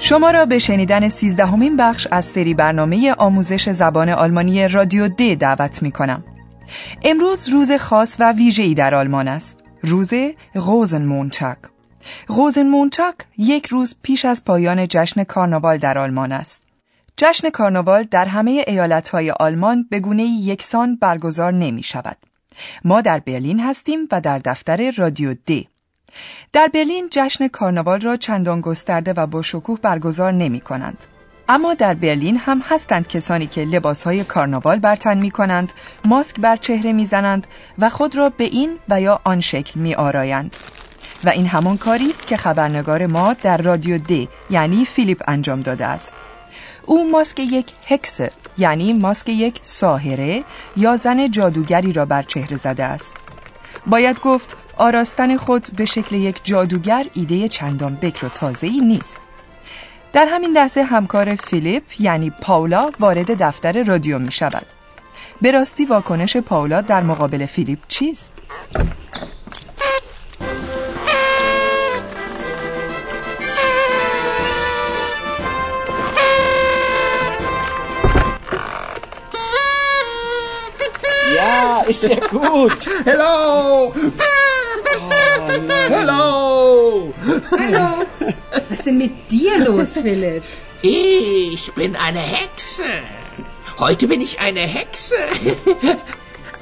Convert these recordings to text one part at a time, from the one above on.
شما را به شنیدن سیزدهمین بخش از سری برنامه آموزش زبان آلمانی رادیو د دعوت می کنم. امروز روز خاص و ویژه‌ای در آلمان است. روز غوزنمونچک. غوزنمونچک یک روز پیش از پایان جشن کارناوال در آلمان است. جشن کارناوال در همه ایالتهای آلمان به گونه یکسان برگزار نمی شود. ما در برلین هستیم و در دفتر رادیو د. در برلین جشن کارناوال را چندان گسترده و با شکوه برگزار نمی کنند. اما در برلین هم هستند کسانی که لباسهای کارناوال برتن می کنند، ماسک بر چهره می زنند و خود را به این و یا آن شکل می آرایند. و این همان کاری است که خبرنگار ما در رادیو د یعنی فیلیپ انجام داده است. او ماسک یک هکس یعنی ماسک یک ساهره یا زن جادوگری را بر چهره زده است. باید گفت آراستن خود به شکل یک جادوگر ایده چندان بکر و تازه‌ای نیست. در همین لحظه همکار فیلیپ یعنی پاولا وارد دفتر رادیو می شود. به راستی واکنش پاولا در مقابل فیلیپ چیست؟ Ja, ist ja gut. Hello! Hello! Hallo. Was ist denn mit dir los, Philipp? Ich bin eine Hexe. Heute bin ich eine Hexe.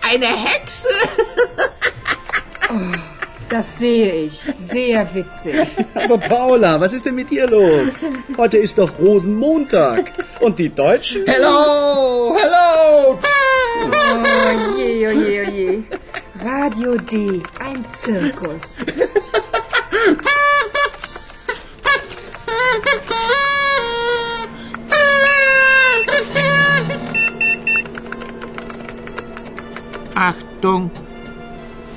Eine Hexe. Das sehe ich. Sehr witzig. Aber Paula, was ist denn mit dir los? Heute ist doch Rosenmontag. Und die Deutschen? Hello! Hello! Oh je, oh je, oh je. Radio D, Zirkus. Achtung,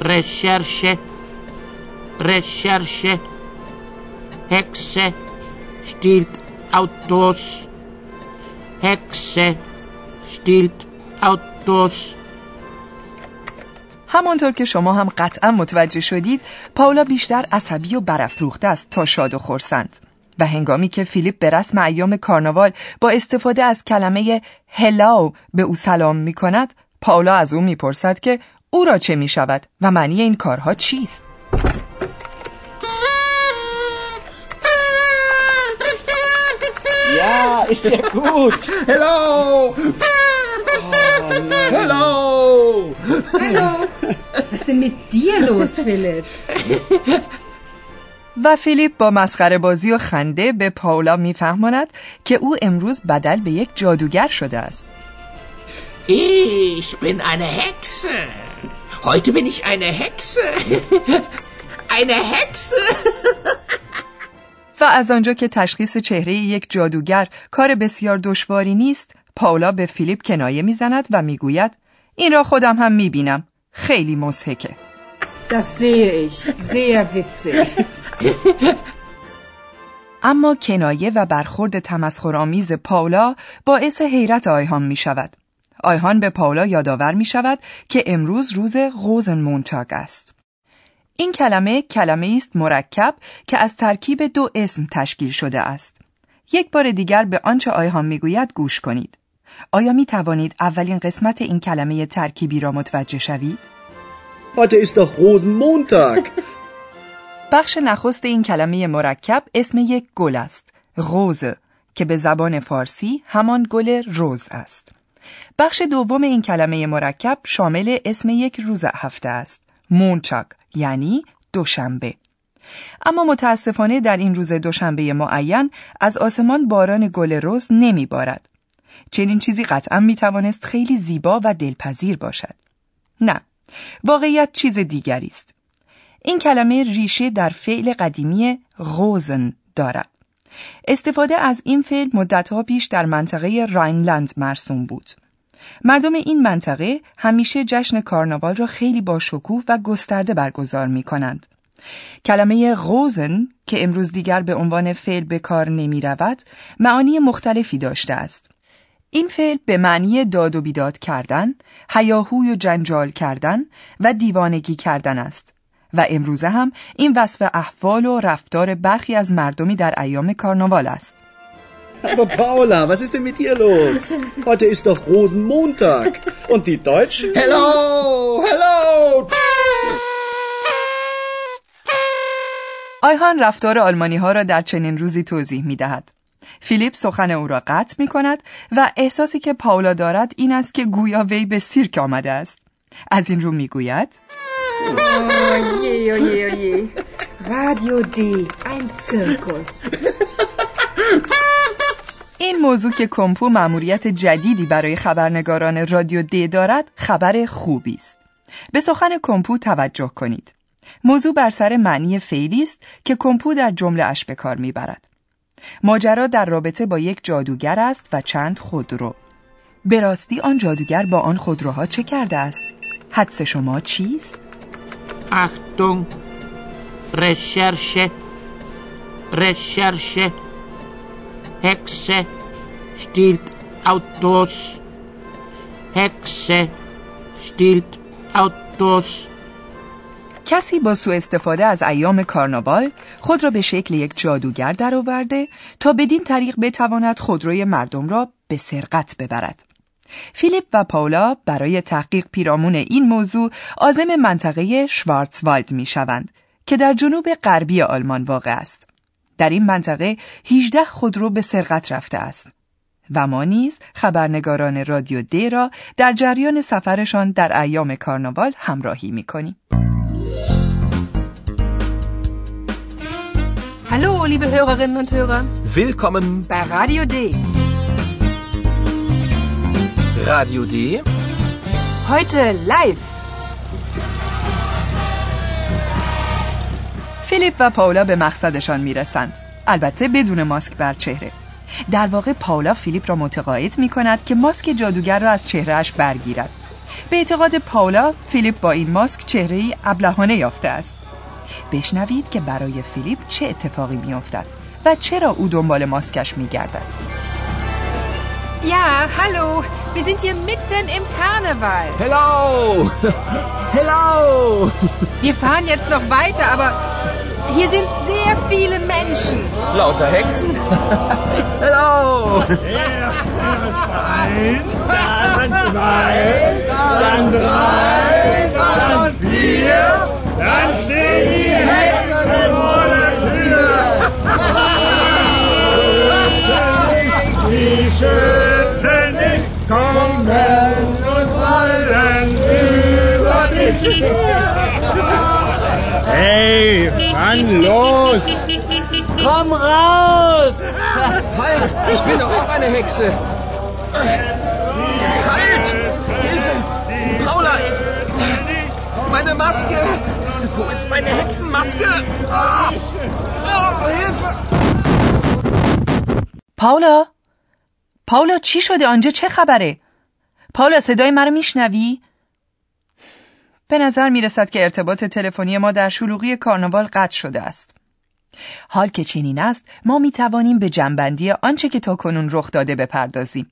Recherche, Recherche, Hexe stiehlt Autos, Hexe stiehlt Autos. همانطور که شما هم قطعا متوجه شدید پاولا بیشتر عصبی و برافروخته است تا شاد و خورسند و هنگامی که فیلیپ به رسم ایام کارناوال با استفاده از کلمه هلاو به او سلام می کند پاولا از او می‌پرسد که او را چه می شود و معنی این کارها چیست Ja, ist ja gut. Hello! Hello! Hallo. Denn mit dir los, Philipp? و فیلیپ با مسخره بازی و خنده به پاولا میفهماند که او امروز بدل به یک جادوگر شده است Ich bin eine Hexe. Heute bin ich eine Hexe. Eine Hexe. و از آنجا که تشخیص چهره یک جادوگر کار بسیار دشواری نیست پاولا به فیلیپ کنایه می‌زند و می‌گوید این را خودم هم می‌بینم خیلی مضحکه Das sehe ich. Sehr witzig. اما کنایه و برخورد تمسخرآمیز پاولا باعث حیرت آیهان می شود. آیهان به پاولا یادآور می شود که امروز روز غوزن مونتاگ است. این کلمه کلمه است مرکب که از ترکیب دو اسم تشکیل شده است. یک بار دیگر به آنچه آیهان می‌گوید گوش کنید. آیا می توانید اولین قسمت این کلمه ترکیبی را متوجه شوید؟ Heute ist doch Rosenmontag. بخش نخست این کلمه مرکب اسم یک گل است. روز که به زبان فارسی همان گل روز است. بخش دوم این کلمه مرکب شامل اسم یک روز هفته است. مونچاک یعنی دوشنبه. اما متاسفانه در این روز دوشنبه معین از آسمان باران گل روز نمی بارد. چنین چیزی قطعا می توانست خیلی زیبا و دلپذیر باشد. نه، واقعیت چیز دیگری است. این کلمه ریشه در فعل قدیمی غوزن دارد. استفاده از این فعل مدتها پیش در منطقه راینلند مرسوم بود. مردم این منطقه همیشه جشن کارناوال را خیلی با شکوه و گسترده برگزار می کنند. کلمه غوزن که امروز دیگر به عنوان فعل به کار نمی رود، معانی مختلفی داشته است. این فعل به معنی داد و بیداد کردن، هیاهوی و جنجال کردن و دیوانگی کردن است و امروزه هم این وصف احوال و رفتار برخی از مردمی در ایام کارناوال است. Aber Paula, was ist denn mit dir los? Heute ist doch Rosenmontag. Und die Deutschen? Hello, hello. آیهان رفتار آلمانی ها را در چنین روزی توضیح می دهد. فیلیپ سخن او را قطع می کند و احساسی که پاولا دارد این است که گویا وی به سیرک آمده است. از این رو می گوید. Radio D, ein Zirkus. این موضوع که کمپو مأموریت جدیدی برای خبرنگاران رادیو دی دارد خبر خوبی است. به سخن کمپو توجه کنید. موضوع بر سر معنی فعلی است که کمپو در جمله اش به کار می‌برد. ماجرا در رابطه با یک جادوگر است و چند خودرو. به راستی آن جادوگر با آن خودروها چه کرده است؟ حدس شما چیست؟ Achtung, Recherche, Recherche, Hexe stiehlt Autos, Hexe stiehlt Autos. کسی با سوء استفاده از ایام کارناوال خود را به شکل یک جادوگر درآورده تا بدین طریق بتواند خودروی مردم را به سرقت ببرد. فیلیپ و پاولا برای تحقیق پیرامون این موضوع عازم منطقه شوارتزوالد می شوند که در جنوب غربی آلمان واقع است. در این منطقه 18 خودرو به سرقت رفته است. و ما نیز خبرنگاران رادیو دی را در جریان سفرشان در ایام کارناوال همراهی می کنیم. Hallo, liebe Hörerinnen und Hörer, Willkommen bei Radio D. Radio D. Heute live. فیلیپ و پاولا به مقصدشان می‌رسند البته بدون ماسک بر چهره در واقع پاولا فیلیپ را متقاعد می کند که ماسک جادوگر را از چهرهش برگیرد به اعتقاد پاولا فیلیپ با این ماسک چهره ای ابلهانه یافته است بشنوید که برای فیلیپ چه اتفاقی می افتد و چرا او دنبال ماسکش می گردد Ja, hallo, wir sind hier mitten im Karneval. Hello. Hello. Wir fahren jetzt noch weiter, aber hier sind sehr viele Menschen. Lauter Hexen. Hello. Eins, dann zwei, dann drei, dann vier, dann stehen die Hexen vor der Tür. Die schütten dich, kommen und fallen über dich. Hey, wann los? Komm raus. Halt. Ich bin doch auch eine Hexe. Halt. Hilfe. Paula. ich- Meine Maske. Wo ist meine Hexenmaske? Ah. Oh, Hilfe. پاولا پاولا چی شده آنجا چه خبره پاولا صدای مرا میشنوی به نظر می رسد که ارتباط تلفنی ما در شلوغی کارناوال قطع شده است حال که چنین است ما می توانیم به جنبندی آنچه که تا کنون رخ داده بپردازیم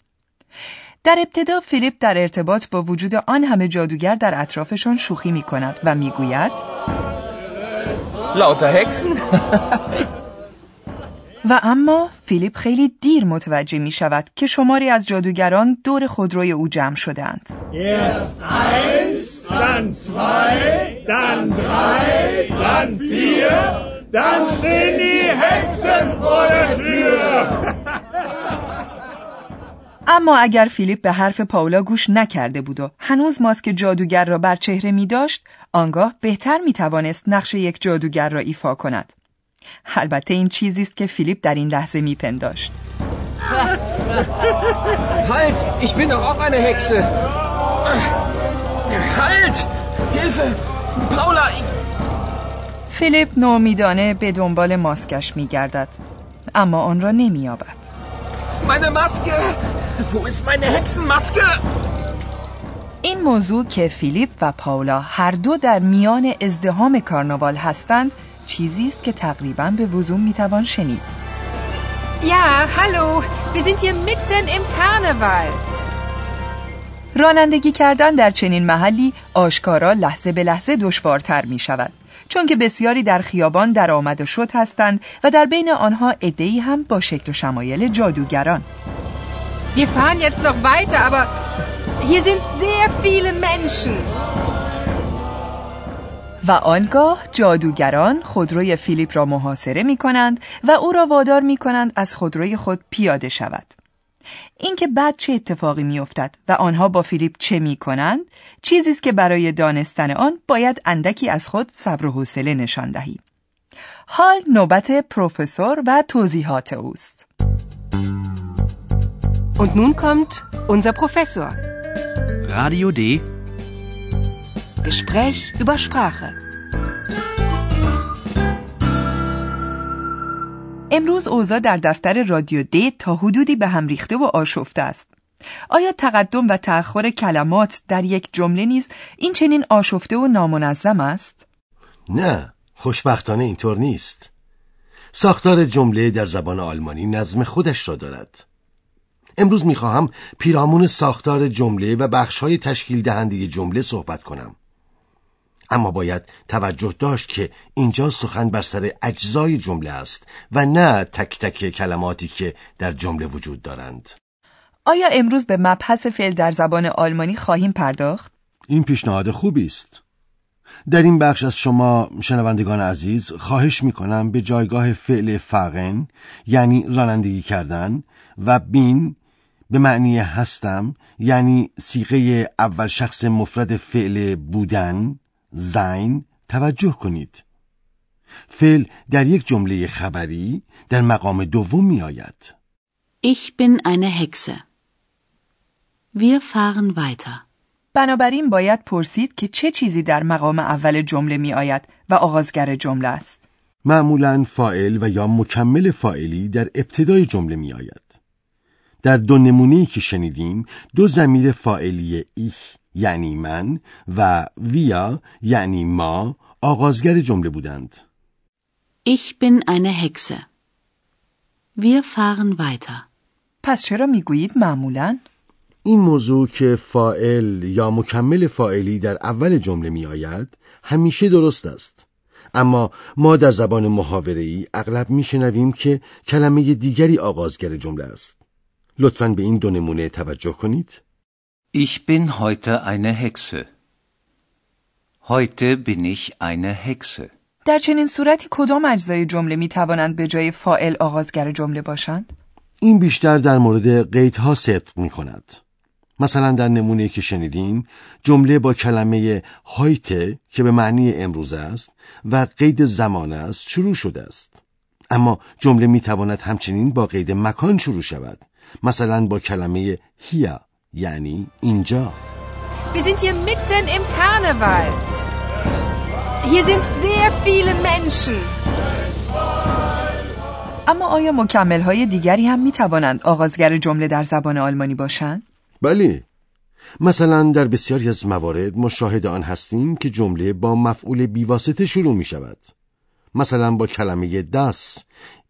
در ابتدا فیلیپ در ارتباط با وجود آن همه جادوگر در اطرافشان شوخی می کند و می گوید. و اما فیلیپ خیلی دیر متوجه می شود که شماری از جادوگران دور خودروی او جمع شدند. Erst eins, dann zwei, dann drei, dann vier, dann stehen die Hexen vor der Tür. اما اگر فیلیپ به حرف پاولا گوش نکرده بود و هنوز ماسک جادوگر را بر چهره می داشت، آنگاه بهتر می توانست نقش یک جادوگر را ایفا کند. البته این چیزی است که فیلیپ در این لحظه می پنداشت. Halt. Ich bin doch auch eine Hexe. Halt. Hilfe. Paula. Ich... فیلیپ نومیدانه به دنبال ماسکش می گردد. اما آن را نمییابد. Meine Maske! Wo ist meine Hexenmaske? این موضوع که فیلیپ و پاولا هر دو در میان ازدهام کارناوال هستند چیزی است که تقریبا به وضوح می‌توان شنید. Ja, hallo. Wir sind hier mitten im Karneval. رانندگی کردن در چنین محلی آشکارا لحظه به لحظه دشوارتر می شود. چون که بسیاری در خیابان در آمد و شد هستند و در بین آنها ادهی هم با شکل و شمایل جادوگران Wir fahren jetzt noch weiter, aber hier sind sehr viele Menschen. و آنگاه جادوگران خودروی فیلیپ را محاصره می کنند و او را وادار می کنند از خودروی خود پیاده شود. اینکه بعد چه اتفاقی می افتد و آنها با فیلیپ چه می کنند چیزی است که برای دانستن آن باید اندکی از خود صبر و حوصله نشان دهی. حال نوبت پروفسور و توضیحات اوست. Und nun kommt unser Professor. Radio D. Gespräch über Sprache. امروز اوضاع در دفتر رادیو دی تا حدودی به هم ریخته و آشفته است. آیا تقدم و تأخر کلمات در یک جمله نیز این چنین آشفته و نامنظم است؟ نه خوشبختانه اینطور نیست ساختار جمله در زبان آلمانی نظم خودش را دارد امروز می‌خواهم پیرامون ساختار جمله و بخشهای تشکیل دهنده جمله صحبت کنم. اما باید توجه داشت که اینجا سخن بر سر اجزای جمله است و نه تک تک کلماتی که در جمله وجود دارند. آیا امروز به مبحث فعل در زبان آلمانی خواهیم پرداخت؟ این پیشنهاد خوبی است. در این بخش از شما شنوندگان عزیز خواهش می کنم به جایگاه فعل فاغن یعنی رانندگی کردن و بین به معنی هستم یعنی سیغه اول شخص مفرد فعل بودن زین توجه کنید فعل در یک جمله خبری در مقام دوم می آید Ich bin eine Hexe. Wir fahren weiter. بنابراین باید پرسید که چه چیزی در مقام اول جمله می آید و آغازگر جمله است. معمولا فائل و یا مکمل فائلی در ابتدای جمله می آید. در دو نمونه‌ای که شنیدیم دو زمیر فائلی ایش یعنی من و ویا یعنی ما آغازگر جمله بودند. Ich bin eine Hexe. Wir fahren weiter. پس چرا می‌گویید معمولا؟ این موضوع که فائل یا مکمل فائلی در اول جمله می آید همیشه درست است. اما ما در زبان محاوره‌ای اغلب میشنویم که کلمه دیگری آغازگر جمله است. لطفاً به این دو نمونه توجه کنید. Ich bin heute eine Hexe. Heute bin ich eine Hexe. در چنین صورتی کدام اجزای جمله می توانند به جای فائل آغازگر جمله باشند؟ این بیشتر در مورد قیدها صدق می کند. مثلا در نمونه که شنیدیم جمله با کلمه هایته که به معنی امروز است و قید زمان است شروع شده است. اما جمله می تواند همچنین با قید مکان شروع شود. مثلا با کلمه هیا یعنی اینجا. Wir sind hier mitten im Karneval. Hier sind sehr viele Menschen. اما آیا مکمل های دیگری هم می توانند آغازگر جمله در زبان آلمانی باشند؟ بله مثلا در بسیاری از موارد ما شاهد آن هستیم که جمله با مفعول بیواسطه شروع می شود مثلا با کلمه دس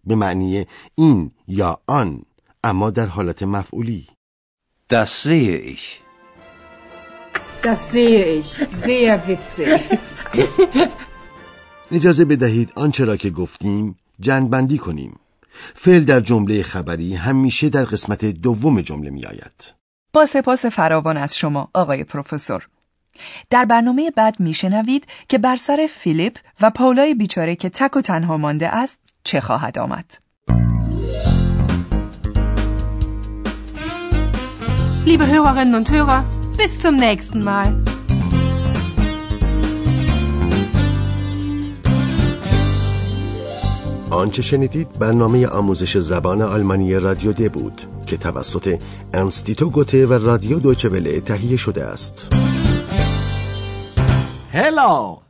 به معنی این یا آن اما در حالت مفعولی Das sehe ich. Das sehe ich. Sehr witzig. اجازه بدهید آنچه را که گفتیم جنبندی کنیم فعل در جمله خبری همیشه در قسمت دوم جمله می آید با سپاس فراوان از شما آقای پروفسور در برنامه بعد میشنوید که بر سر فیلیپ و پاولای بیچاره که تک و تنها مانده است چه خواهد آمد Liebe Hörerinnen und Hörer, bis zum nächsten Mal. آنچه شنیدید برنامه آموزش زبان آلمانی رادیو د بود که توسط انستیتو گوته و رادیو دویچه وله تهیه شده است Hello!